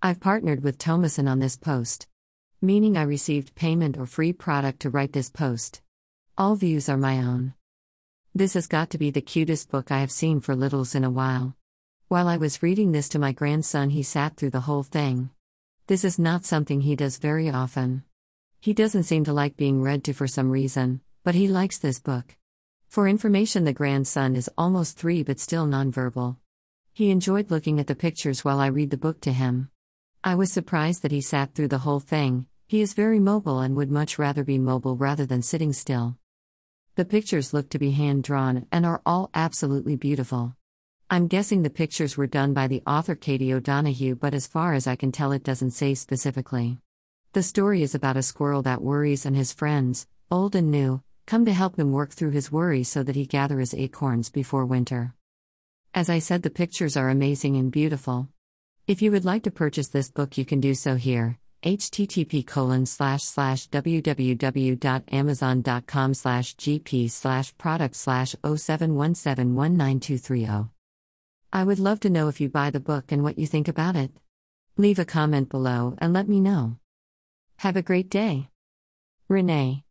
I've partnered with Thomason on this post. Meaning I received payment or free product to write this post. All views are my own. This has got to be the cutest book I have seen for littles in a while. While I was reading this to my grandson, he sat through the whole thing. This is not something he does very often. He doesn't seem to like being read to for some reason, but he likes this book. For information, the grandson is almost three but still nonverbal. He enjoyed looking at the pictures while I read the book to him. I was surprised that he sat through the whole thing, he is very mobile and would much rather be mobile rather than sitting still. The pictures look to be hand drawn and are all absolutely beautiful. I'm guessing the pictures were done by the author Katie O'Donoghue, but as far as I can tell, it doesn't say specifically. The story is about a squirrel that worries and his friends, old and new, come to help him work through his worries so that he gathers his acorns before winter. As I said, the pictures are amazing and beautiful. If you would like to purchase this book, you can do so here http colon slash slash www.amazon.com slash gp slash product slash 0717192330. I would love to know if you buy the book and what you think about it. Leave a comment below and let me know. Have a great day. Renee.